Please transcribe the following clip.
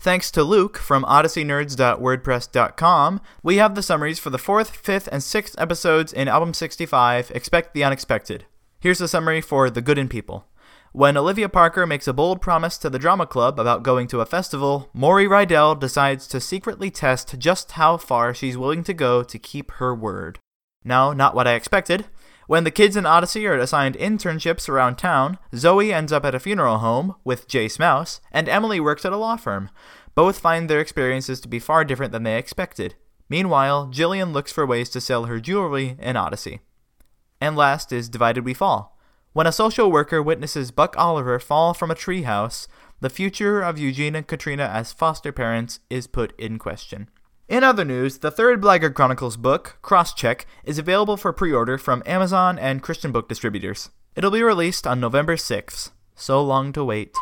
Thanks to Luke from odysseynerds.wordpress.com, we have the summaries for the 4th, 5th, and 6th episodes in Album 65, Expect the Unexpected. Here's the summary for The Good in People. When Olivia Parker makes a bold promise to the drama club about going to a festival, Morrie Rydell decides to secretly test just how far she's willing to go to keep her word. Now, not what I expected. When the kids in Odyssey are assigned internships around town, Zoe ends up at a funeral home with Jay Smouse, and Emily works at a law firm. Both find their experiences to be far different than they expected. Meanwhile, Jillian looks for ways to sell her jewelry in Odyssey. And last is Divided We Fall. When a social worker witnesses Buck Oliver fall from a treehouse, the future of Eugene and Katrina as foster parents is put in question. In other news, the third Blackgaard Chronicles book, Crosscheck, is available for pre order from Amazon and Christian book distributors. It'll be released on November 6th. So long to wait.